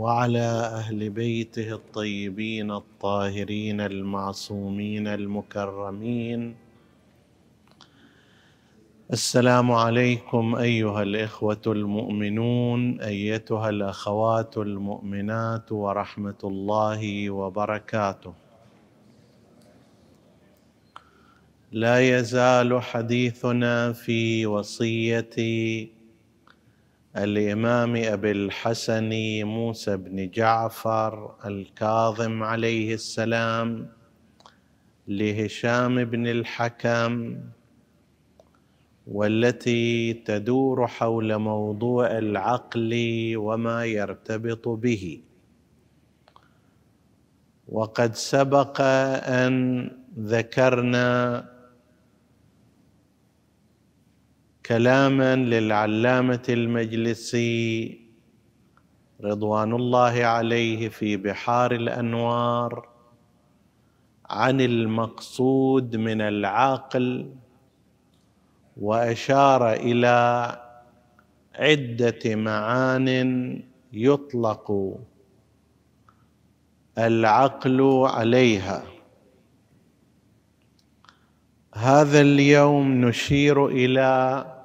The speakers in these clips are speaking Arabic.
وعلى أهل بيته الطيبين الطاهرين المعصومين المكرمين. السلام عليكم أيها الإخوة المؤمنون أيتها الأخوات المؤمنات ورحمة الله وبركاته. لا يزال حديثنا في وصية الإمام أبي الحسن موسى بن جعفر الكاظم عليه السلام لهشام بن الحكم والتي تدور حول موضوع العقل وما يرتبط به. وقد سبق أن ذكرنا كلاما للعلامة المجلسي رضوان الله عليه في بحار الأنوار عن المقصود من العقل وأشار إلى عدة معان يطلق العقل عليها. هذا اليوم نشير إلى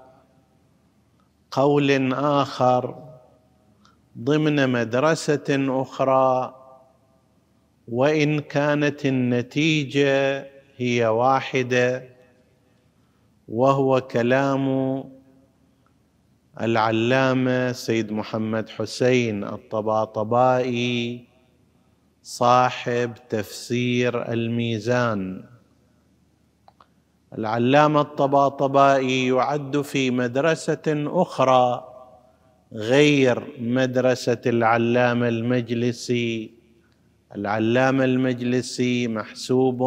قول آخر ضمن مدرسة أخرى وإن كانت النتيجة هي واحدة وهو كلام العلامة سيد محمد حسين الطباطبائي صاحب تفسير الميزان. العلامة الطباطبائي يعد في مدرسة أخرى غير مدرسة العلامة المجلسي. العلامة المجلسي محسوب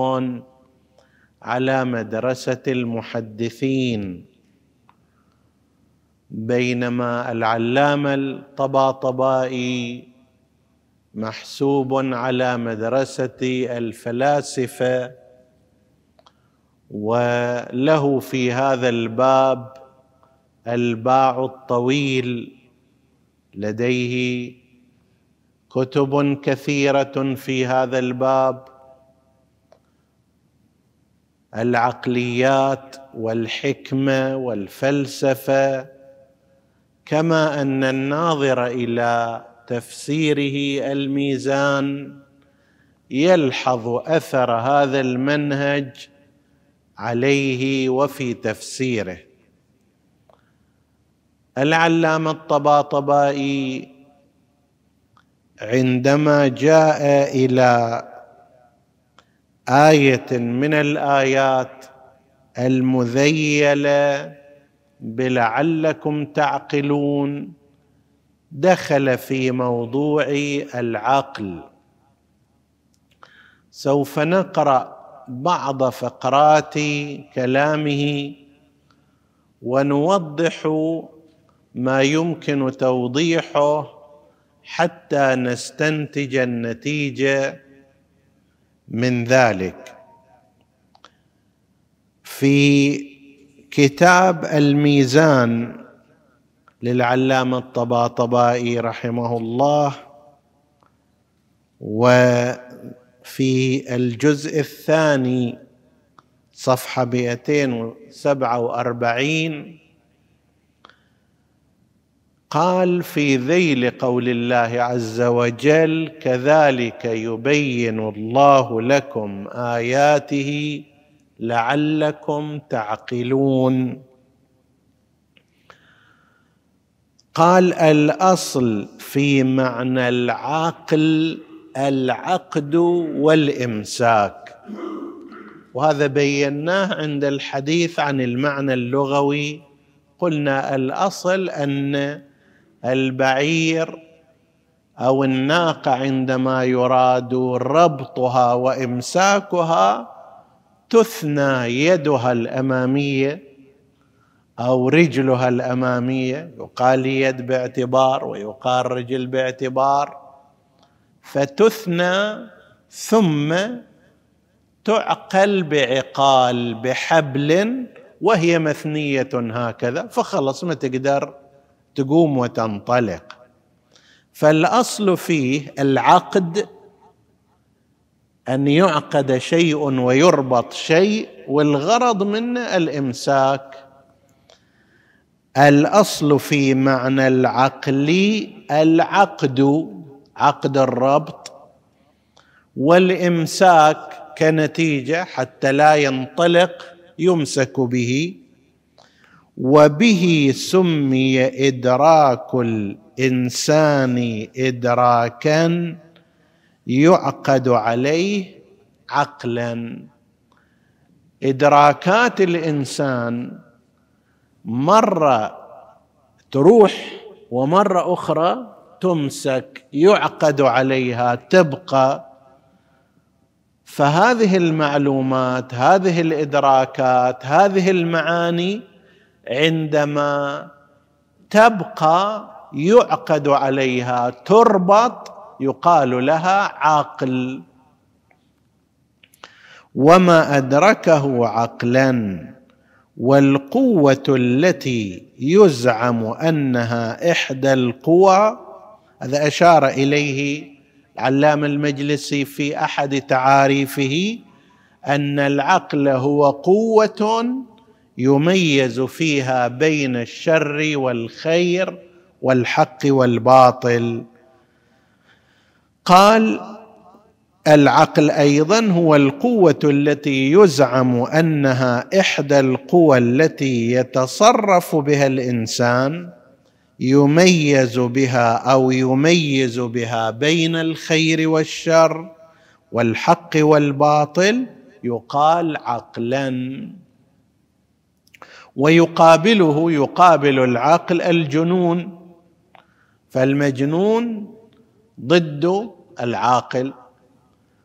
على مدرسة المحدثين. بينما العلامة الطباطبائي محسوب على مدرسة الفلاسفة وله في هذا الباب الباع الطويل. لديه كتب كثيرة في هذا الباب. العقليات والحكمة والفلسفة. كما أن الناظر إلى تفسيره الميزان يلحظ أثر هذا المنهج عليه وفي تفسيره. العلامة الطباطبائي عندما جاء إلى آية من الآيات المذيلة بلعلكم تعقلون دخل في موضوع العقل. سوف نقرأ بعض فقرات كلامه ونوضح ما يمكن توضيحه حتى نستنتج النتيجة من ذلك. في كتاب الميزان للعلامة الطباطبائي رحمه الله وفي الجزء الثاني صفحة 247 قال في ذيل قول الله عز وجل كذلك يبين الله لكم آياته لعلكم تعقلون قال الأصل في معنى العقل العقد والإمساك. وهذا بيناه عند الحديث عن المعنى اللغوي. قلنا الأصل أن البعير أو الناقه عندما يراد ربطها وإمساكها تثنى يدها الأمامية أو رجلها الأمامية. يقال يد باعتبار ويقال رجل باعتبار. فتثنى ثم تعقل بعقال بحبل وهي مثنية هكذا فخلص ما تقدر تقوم وتنطلق. فالأصل فيه العقد أن يعقد شيء ويربط شيء والغرض منه الإمساك. الأصل في معنى العقل العقد. عقد الربط والإمساك كنتيجة حتى لا ينطلق يمسك به وبه سمي إدراك الإنسان ادراكا يعقد عليه عقلا. إدراكات الإنسان مرة تروح ومرة أخرى تمسك يعقد عليها تبقى. فهذه المعلومات هذه الإدراكات هذه المعاني عندما تبقى يعقد عليها تربط يقال لها عقل. وما أدركه عقلا والقوة التي يزعم أنها إحدى القوى هذا أشار إليه العلامة المجلسي في أحد تعاريفه أن العقل هو قوة يميز فيها بين الشر والخير والحق والباطل. قال العقل أيضا هو القوة التي يزعم أنها إحدى القوى التي يتصرف بها الإنسان يميز بها أو يميز بها بين الخير والشر والحق والباطل يقال عقلا. ويقابله يقابل العقل الجنون فالمجنون ضد العاقل.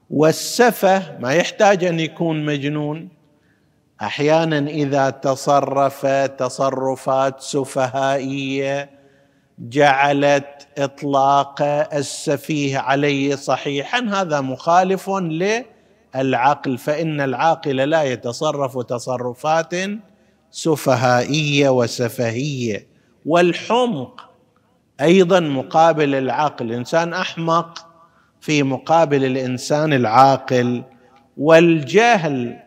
والسفه ما يحتاج أن يكون مجنون أحيانا إذا تصرف تصرفات سفهائية جعلت إطلاق السفيه عليه صحيحا. هذا مخالف للعقل فإن العاقل لا يتصرف تصرفات سفهائية وسفهية. والحمق أيضا مقابل العقل الانسان أحمق في مقابل الإنسان العاقل. والجهل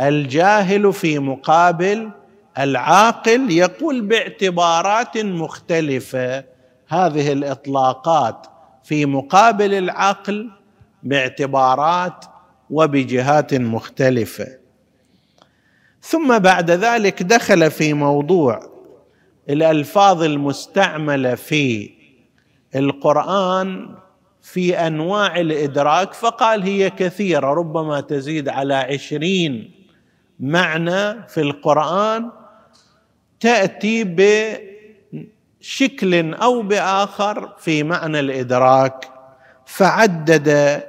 الجاهل في مقابل العاقل يقول باعتبارات مختلفة. هذه الإطلاقات في مقابل العقل باعتبارات وبجهات مختلفة. ثم بعد ذلك دخل في موضوع الألفاظ المستعملة في القرآن في أنواع الإدراك فقال هي كثيرة ربما تزيد على عشرين معنى في القرآن تأتي بشكل أو بآخر في معنى الإدراك فعدد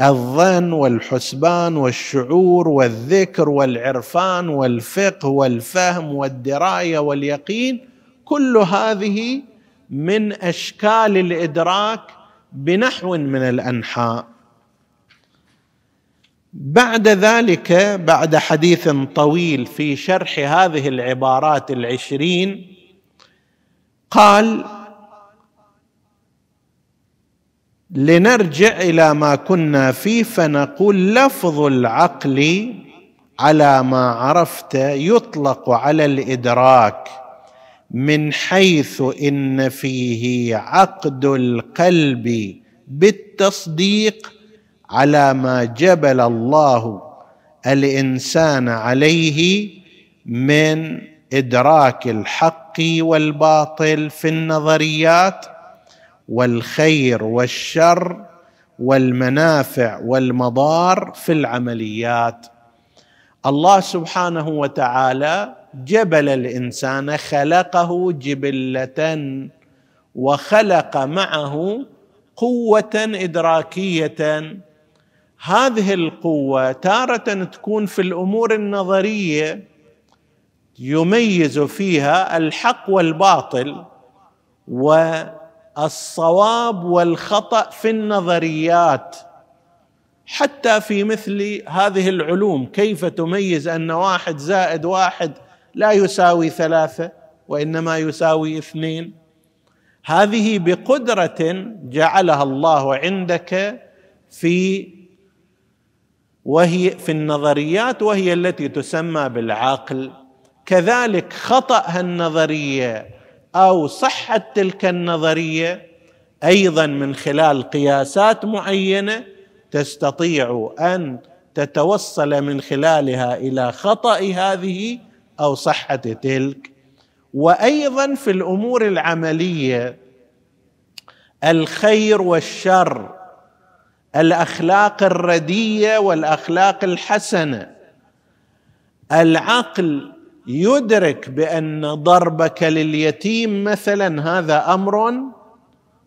الظن والحسبان والشعور والذكر والعرفان والفقه والفهم والدراية واليقين كل هذه من أشكال الإدراك بنحو من الأنحاء. بعد ذلك بعد حديث طويل في شرح هذه العبارات العشرين قال لنرجع إلى ما كنا فيه فنقول لفظ العقل على ما عرفت يطلق على الإدراك من حيث إن فيه عقد القلب بالتصديق على ما جبل الله الإنسان عليه من إدراك الحق والباطل في النظريات والخير والشر والمنافع والمضار في العمليات. الله سبحانه وتعالى جبل الإنسان خلقه جبلة وخلق معه قوة إدراكية هذه القوة تارة تكون في الأمور النظرية يميز فيها الحق والباطل والصواب والخطأ في النظريات. حتى في مثل هذه العلوم كيف تميز أن واحد زائد واحد لا يساوي ثلاثة وإنما يساوي اثنين؟ هذه بقدرة جعلها الله عندك في وهي في النظريات وهي التي تسمى بالعقل. كذلك خطأ النظريه أو صحة تلك النظرية أيضا من خلال قياسات معينة تستطيع أن تتوصل من خلالها إلى خطأ هذه أو صحة تلك. وأيضا في الأمور العملية الخير والشر الأخلاق الردية والأخلاق الحسنة. العقل يدرك بأن ضربك لليتيم مثلا هذا أمر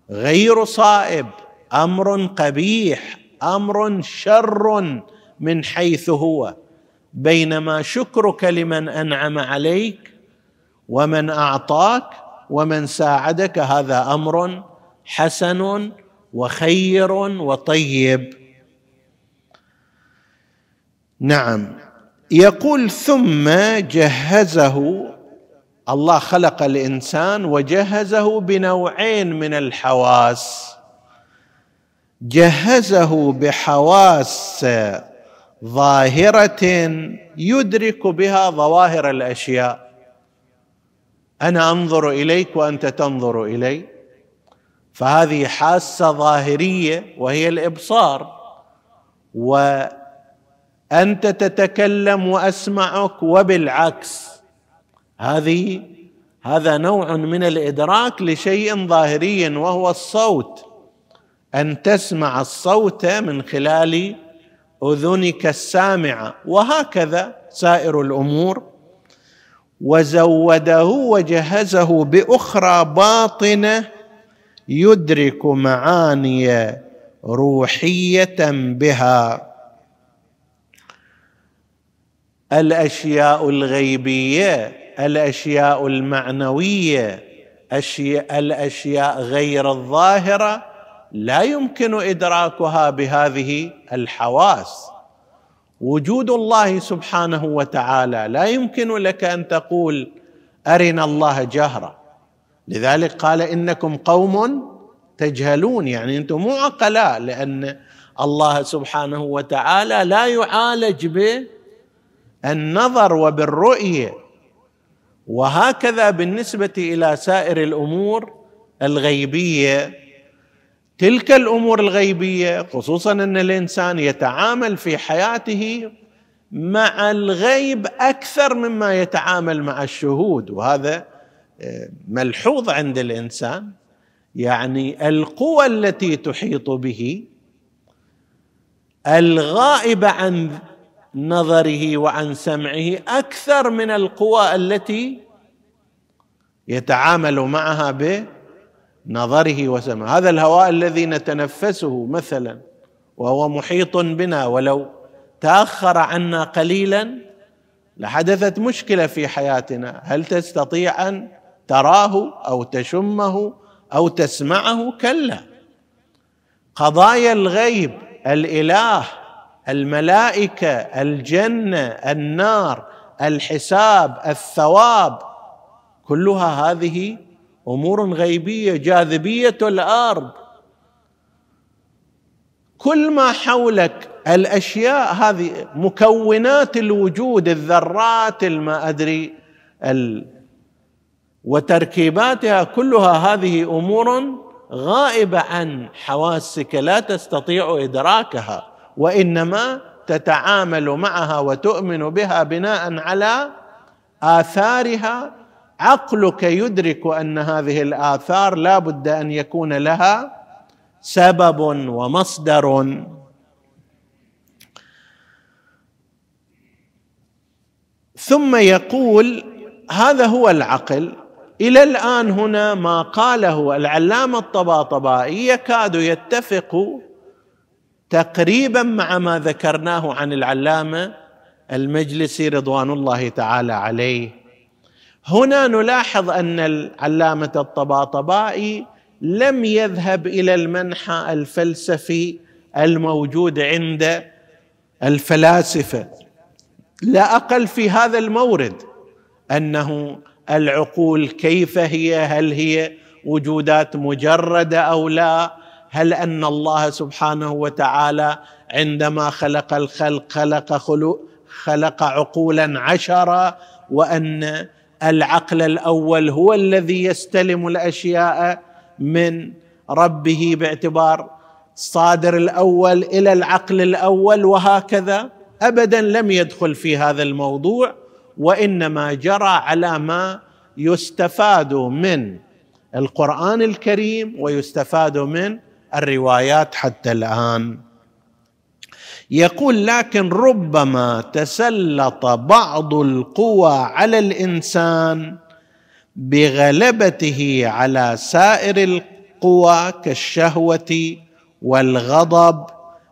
غير صائب أمر قبيح أمر شر من حيث هو. بينما شكرك لمن أنعم عليك ومن أعطاك ومن ساعدك هذا أمر حسن وخير وطيب. نعم. يقول ثم جهزه الله خلق الإنسان وجهزه بنوعين من الحواس. جهزه بحواس ظاهرة يدرك بها ظواهر الأشياء. أنا أنظر إليك وأنت تنظر إلي. فهذه حاسة ظاهرية وهي الإبصار. وأنت تتكلم وأسمعك وبالعكس. هذه هذا نوع من الإدراك لشيء ظاهري وهو الصوت. أن تسمع الصوت من خلال أذنك السامعة. وهكذا سائر الأمور. وزوده وجهزه بأخرى باطنة يدرك معاني روحية بها. الأشياء الغيبية الأشياء المعنوية أشياء الأشياء غير الظاهرة لا يمكن إدراكها بهذه الحواس. وجود الله سبحانه وتعالى لا يمكن لك أن تقول أرنا الله جهرا. لذلك قال إنكم قوم تجهلون يعني أنتم مو عقلاء لأن الله سبحانه وتعالى لا يعالج بالنظر وبالرؤية. وهكذا بالنسبة إلى سائر الأمور الغيبية. تلك الأمور الغيبية خصوصا أن الإنسان يتعامل في حياته مع الغيب أكثر مما يتعامل مع الشهود. وهذا ملحوظ عند الإنسان يعني القوى التي تحيط به الغائبه عن نظره وعن سمعه أكثر من القوى التي يتعامل معها بنظره وسمعه. هذا الهواء الذي نتنفسه مثلا وهو محيط بنا ولو تأخر عنا قليلا لحدثت مشكلة في حياتنا. هل تستطيع أن تراه أو تشمه أو تسمعه كلا. قضايا الغيب الإله الملائكة الجنة النار الحساب الثواب كلها هذه أمور غيبية جاذبية الأرض. كل ما حولك الأشياء هذه مكونات الوجود الذرات الما أدري وتركيباتها كلها هذه أمور غائبة عن حواسك لا تستطيع إدراكها وإنما تتعامل معها وتؤمن بها بناء على آثارها. عقلك يدرك أن هذه الآثار لا بد أن يكون لها سبب ومصدر. ثم يقول هذا هو العقل. إلى الآن هنا ما قاله العلامة الطباطبائي يكاد يتفق تقريبا مع ما ذكرناه عن العلامة المجلسي رضوان الله تعالى عليه. هنا نلاحظ أن العلامة الطباطبائي لم يذهب إلى المنحى الفلسفي الموجود عند الفلاسفة. لا أقل في هذا المورد أنه العقول كيف هي؟ هل هي وجودات مجردة أو لا؟ هل أن الله سبحانه وتعالى عندما خلق الخلق خلق خلق خلق عقولا عشرة وأن العقل الأول هو الذي يستلم الأشياء من ربه باعتبار الصادر الأول إلى العقل الأول وهكذا. ابدا لم يدخل في هذا الموضوع. وإنما جرى على ما يستفاد من القرآن الكريم ويستفاد من الروايات حتى الآن. يقول لكن ربما تسلط بعض القوى على الإنسان بغلبته على سائر القوى كالشهوة والغضب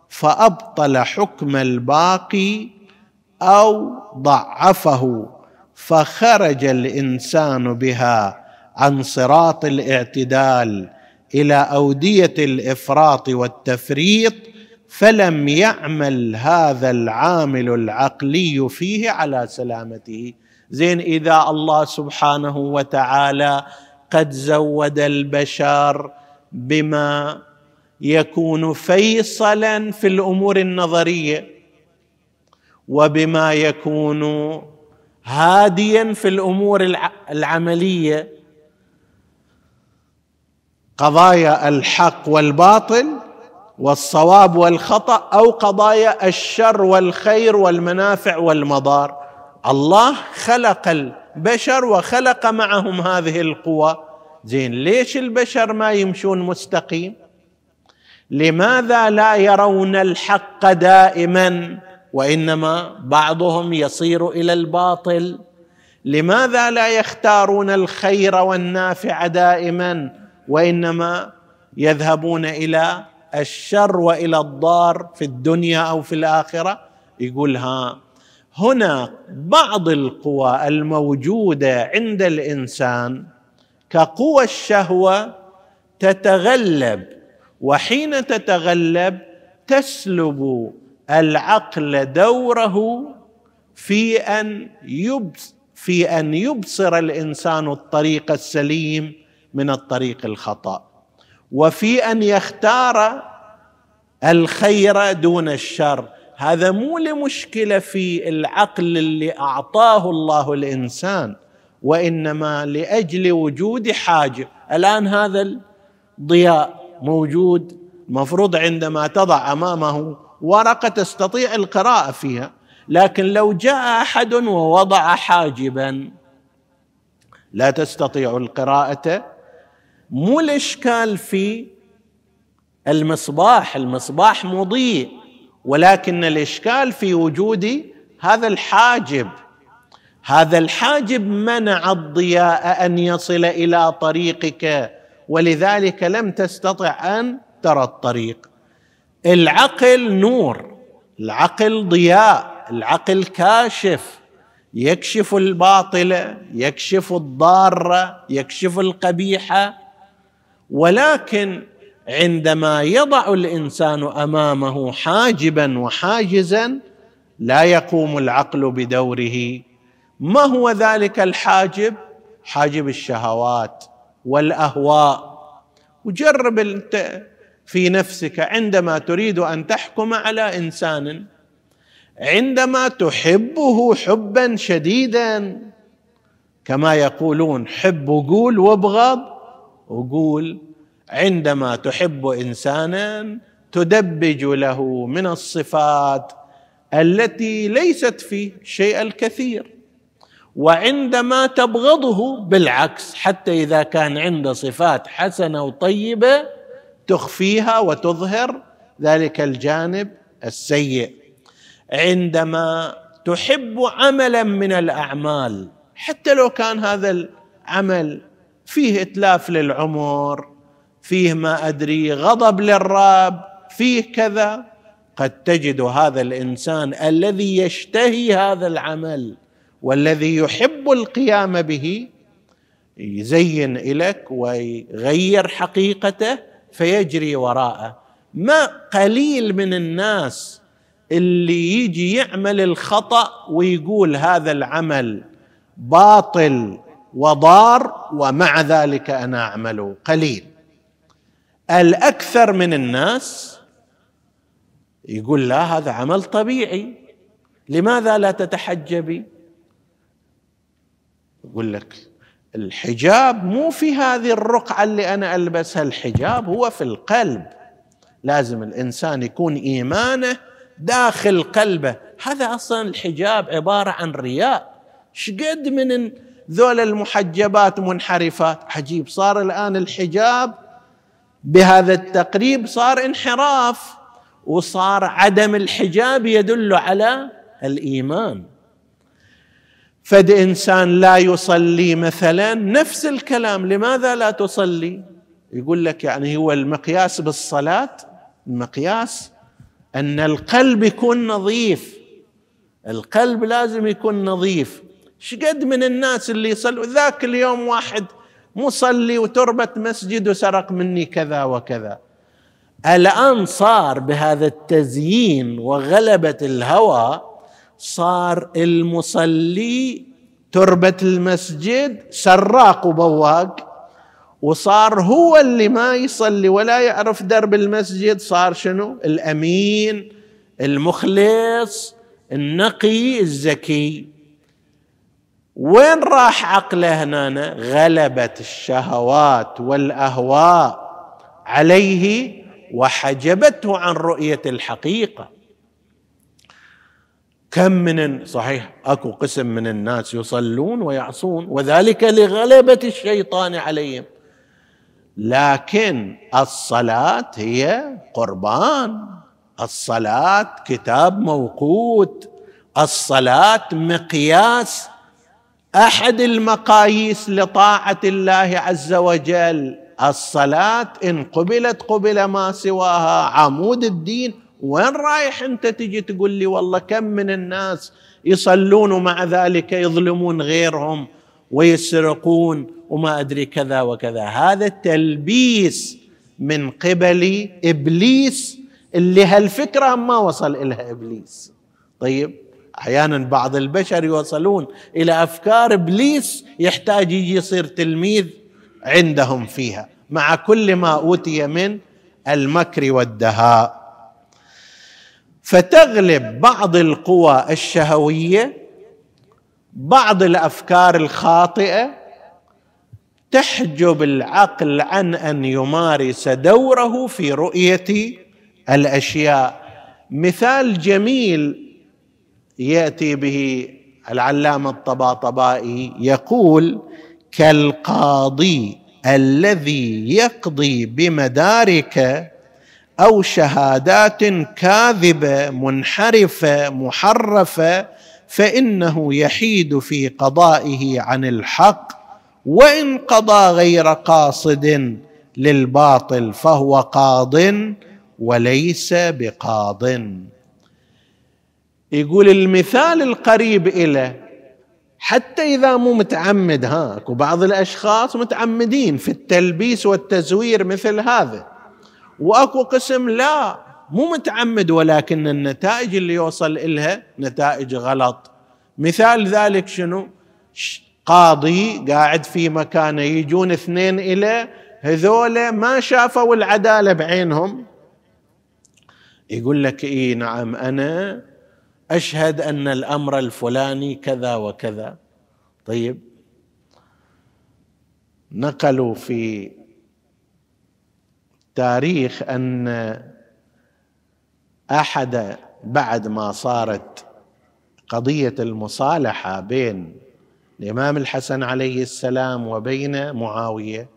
فأبطل حكم الباقي أو ضعفه فخرج الإنسان بها عن صراط الاعتدال إلى أودية الإفراط والتفريط فلم يعمل هذا العامل العقلي فيه على سلامته. زين إذا الله سبحانه وتعالى قد زود البشر بما يكون فيصلا في الأمور النظرية وبما يكون هاديا في الأمور العملية. قضايا الحق والباطل والصواب والخطأ أو قضايا الشر والخير والمنافع والمضار. الله خلق البشر وخلق معهم هذه القوى. زين ليش البشر ما يمشون مستقيم؟ لماذا لا يرون الحق دائما؟ وإنما بعضهم يصير إلى الباطل. لماذا لا يختارون الخير والنافع دائما وإنما يذهبون إلى الشر وإلى الضار في الدنيا أو في الآخرة؟ يقول ها هنا بعض القوى الموجودة عند الإنسان كقوى الشهوة تتغلب وحين تتغلب تسلب العقل دوره في أن يبص في أن يبصر الإنسان الطريق السليم من الطريق الخطأ. وفي أن يختار الخير دون الشر. هذا مو لمشكلة في العقل اللي أعطاه الله الإنسان وإنما لأجل وجود حاجة. الآن هذا الضياء موجود المفروض عندما تضع أمامه ورقة تستطيع القراءة فيها لكن لو جاء أحد ووضع حاجبا لا تستطيع القراءة. مو الإشكال في المصباح المصباح مضيء ولكن الإشكال في وجود هذا الحاجب. هذا الحاجب منع الضياء أن يصل إلى طريقك ولذلك لم تستطع أن ترى الطريق. العقل نور العقل ضياء العقل كاشف. يكشف الباطل يكشف الضاره يكشف القبيحه ولكن عندما يضع الإنسان أمامه حاجبا وحاجزا لا يقوم العقل بدوره. ما هو ذلك الحاجب؟ حاجب الشهوات والأهواء. وجرب انت في نفسك عندما تريد أن تحكم على إنسان عندما تحبه حبا شديدا كما يقولون حب وقول وابغض وقول. عندما تحب انسانا تدبج له من الصفات التي ليست فيه الشيء الكثير. وعندما تبغضه بالعكس حتى إذا كان عنده صفات حسنة وطيبة تخفيها وتظهر ذلك الجانب السيء. عندما تحب عملا من الأعمال حتى لو كان هذا العمل فيه إتلاف للعمر فيه ما أدري غضب للرب فيه كذا قد تجد هذا الإنسان الذي يشتهي هذا العمل والذي يحب القيام به يزين لك ويغير حقيقته فيجري وراءه. ما قليل من الناس اللي يجي يعمل الخطأ ويقول هذا العمل باطل وضار ومع ذلك أنا أعمله. قليل. الأكثر من الناس يقول لا هذا عمل طبيعي. لماذا لا تتحجبي؟ يقول لك الحجاب مو في هذه الرقعة اللي أنا البسها الحجاب هو في القلب. لازم الإنسان يكون إيمانه داخل قلبه. هذا أصلا الحجاب عبارة عن رياء. شقد من ذول المحجبات منحرفات؟ عجيب. صار الآن الحجاب بهذا التقريب صار انحراف وصار عدم الحجاب يدل على الإيمان. فد إنسان لا يصلي مثلا نفس الكلام لماذا لا تصلي؟ يقول لك يعني هو المقياس بالصلاة المقياس أن القلب يكون نظيف القلب لازم يكون نظيف. شقد من الناس اللي يصلوا؟ ذاك اليوم واحد مصلي وتربة مسجد وسرق مني كذا وكذا. الآن صار بهذا التزيين وغلبة الهوى صار المصلي تربة المسجد سراق وبواق وصار هو اللي ما يصلي ولا يعرف درب المسجد صار شنو؟ الأمين المخلص النقي الزكي. وين راح عقله هنا غلبت الشهوات والأهواء عليه وحجبته عن رؤية الحقيقة. كم من صحيح أكو قسم من الناس يصلون ويعصون وذلك لغلبة الشيطان عليهم. لكن الصلاة هي قربان الصلاة كتاب موقوت الصلاة مقياس أحد المقاييس لطاعة الله عز وجل. الصلاة إن قبلت قبل ما سواها عمود الدين وين رايح انت تجي تقول لي والله كم من الناس يصلون ومع ذلك يظلمون غيرهم ويسرقون وما أدري كذا وكذا. هذا تلبيس من قبل إبليس اللي هالفكرة ما وصل إلها إبليس. طيب أحيانا بعض البشر يوصلون إلى أفكار إبليس يحتاج يجي يصير تلميذ عندهم فيها مع كل ما أوتي من المكر والدهاء. فتغلب بعض القوى الشهوية بعض الأفكار الخاطئة تحجب العقل عن أن يمارس دوره في رؤية الأشياء. مثال جميل يأتي به العلامة الطباطبائي يقول كالقاضي الذي يقضي بمدارك أو شهادات كاذبة منحرفة محرفة فإنه يحيد في قضائه عن الحق وإن قضى غير قاصد للباطل فهو قاض وليس بقاض. يقول المثال القريب إلى حتى إذا مو متعمد ها أكو بعض الأشخاص متعمدين في التلبيس والتزوير مثل هذا. وأكو قسم لا مو متعمد ولكن النتائج اللي يوصل إلها نتائج غلط. مثال ذلك شنو؟ قاضي قاعد في مكانه يجون اثنين إلى هذول ما شافوا العدالة بعينهم. يقول لك إي نعم أنا أشهد أن الأمر الفلاني كذا وكذا. طيب نقلوا في تاريخ أن أحد بعد ما صارت قضية المصالحة بين الإمام الحسن عليه السلام وبين معاوية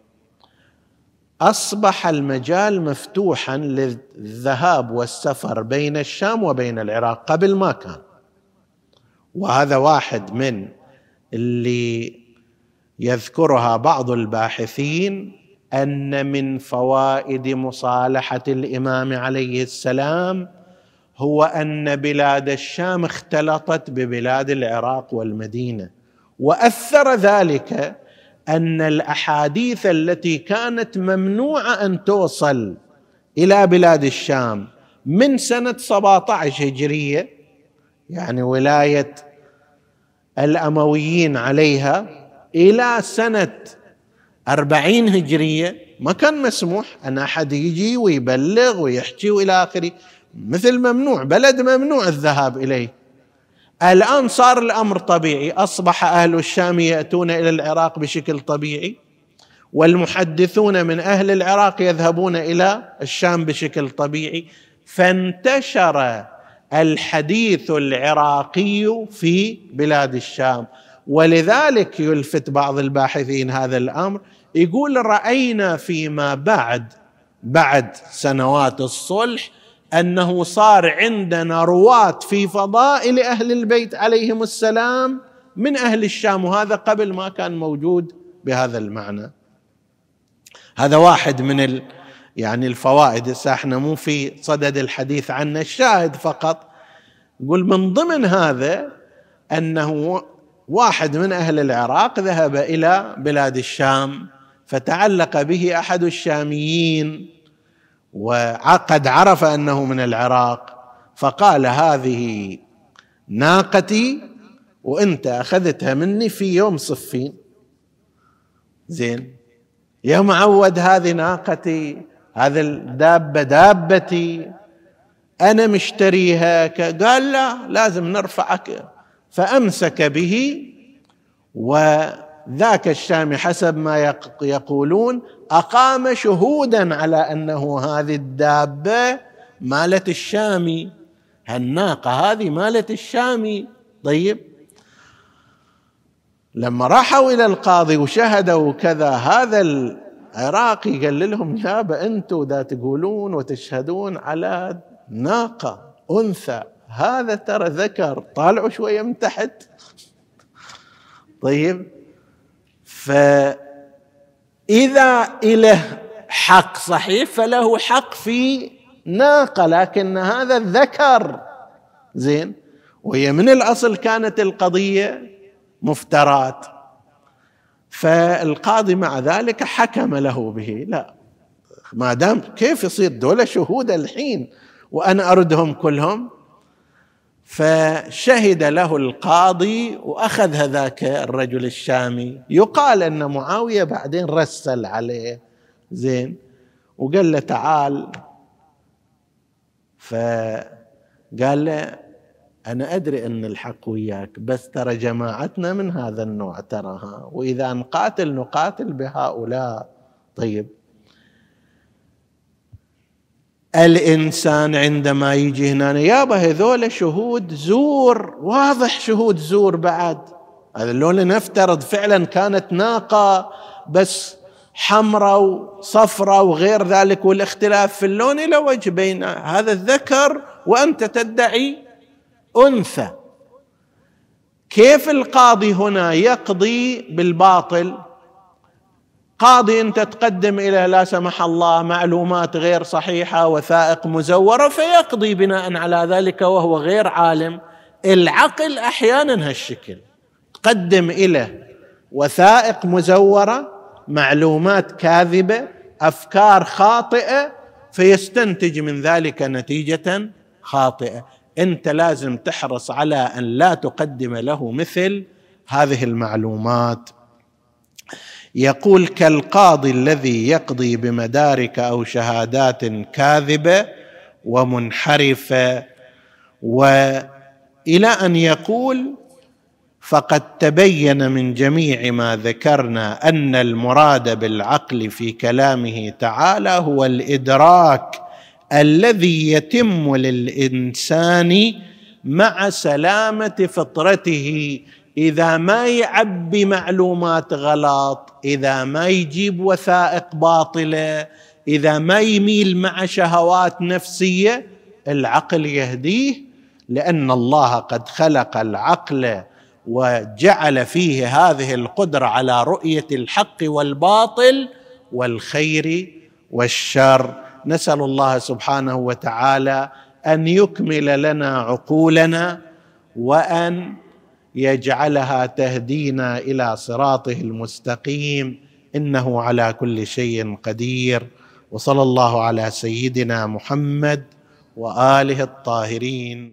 أصبح المجال مفتوحا للذهاب والسفر بين الشام وبين العراق قبل ما كان. وهذا واحد من اللي يذكرها بعض الباحثين أن من فوائد مصالحة الإمام عليه السلام هو أن بلاد الشام اختلطت ببلاد العراق والمدينة. وأثر ذلك أن الأحاديث التي كانت ممنوعة أن توصل إلى بلاد الشام من سنة 17 هجرية يعني ولاية الأمويين عليها إلى سنة أربعين هجرية. ما كان مسموح أن أحد يجي ويبلغ ويحكي وإلى آخره. مثل ممنوع بلد ممنوع الذهاب إليه. الآن صار الأمر طبيعي. أصبح أهل الشام يأتون إلى العراق بشكل طبيعي والمحدثون من أهل العراق يذهبون إلى الشام بشكل طبيعي. فانتشر الحديث العراقي في بلاد الشام. ولذلك يلفت بعض الباحثين هذا الأمر يقول رأينا فيما بعد بعد سنوات الصلح أنه صار عندنا رواة في فضائل أهل البيت عليهم السلام من أهل الشام وهذا قبل ما كان موجود بهذا المعنى. هذا واحد من ال يعني الفوائد إحنا مو في صدد الحديث عنه الشاهد فقط. يقول من ضمن هذا أنه واحد من أهل العراق ذهب إلى بلاد الشام فتعلق به أحد الشاميين وقد عرف أنه من العراق فقال هذه ناقتي وإنت أخذتها مني في يوم صفين. زين. يا معود هذه ناقتي هذا الدابة دابتي أنا مشتريها قال لا لازم نرفعك فأمسك به وذاك الشامي حسب ما يقولون أقام شهودا على أنه هذه الدابة مالت الشامي هالناقة هذه مالت الشامي طيب. لما راحوا إلى القاضي وشهدوا كذا هذا العراقي قال لهم يابا أنتم ذا تقولون وتشهدون على ناقة أنثى. هذا ترى ذكر طالعوا شوية من تحت. طيب. فإذا إله حق صحيح فله حق في ناقة لكن هذا الذكر زين. وهي من الأصل كانت القضية مفترات. فالقاضي مع ذلك حكم له به. لا ما دام كيف يصير دولة شهود الحين وأنا أردهم كلهم فشهد له القاضي وأخذ هذاك الرجل الشامي. يقال أن معاوية بعدين رسل عليه. زين. وقال له تعال. فقال له أنا أدري أن الحق وياك بس ترى جماعتنا من هذا النوع تراها وإذا نقاتل نقاتل بهؤلاء. طيب. الإنسان عندما يجي هنا يابا هذول شهود زور واضح شهود زور بعد. هذا لو نفترض فعلا كانت ناقة بس حمراء وصفراء وغير ذلك والاختلاف في اللون إلى وجه بين هذا الذكر وأنت تدعي أنثى. كيف القاضي هنا يقضي بالباطل؟ قاضي انت تقدم إلى لا سمح الله معلومات غير صحيحة وثائق مزورة فيقضي بناء على ذلك وهو غير عالم. العقل أحيانا هالشكل. تقدم إلى وثائق مزورة معلومات كاذبة أفكار خاطئة فيستنتج من ذلك نتيجة خاطئة. أنت لازم تحرص على أن لا تقدم له مثل هذه المعلومات. يقول كالقاضي الذي يقضي بمدارك أو شهادات كاذبه ومنحرفه والى أن يقول فقد تبين من جميع ما ذكرنا أن المراد بالعقل في كلامه تعالى هو الإدراك الذي يتم للإنسان مع سلامة فطرته إذا ما يعبي معلومات غلط إذا ما يجيب وثائق باطلة إذا ما يميل مع شهوات نفسية العقل يهديه لأن الله قد خلق العقل وجعل فيه هذه القدرة على رؤية الحق والباطل والخير والشر. نسأل الله سبحانه وتعالى أن يكمل لنا عقولنا وأن يجعلها تهدينا إلى صراطه المستقيم إنه على كل شيء قدير. وصلى الله على سيدنا محمد وآله الطاهرين.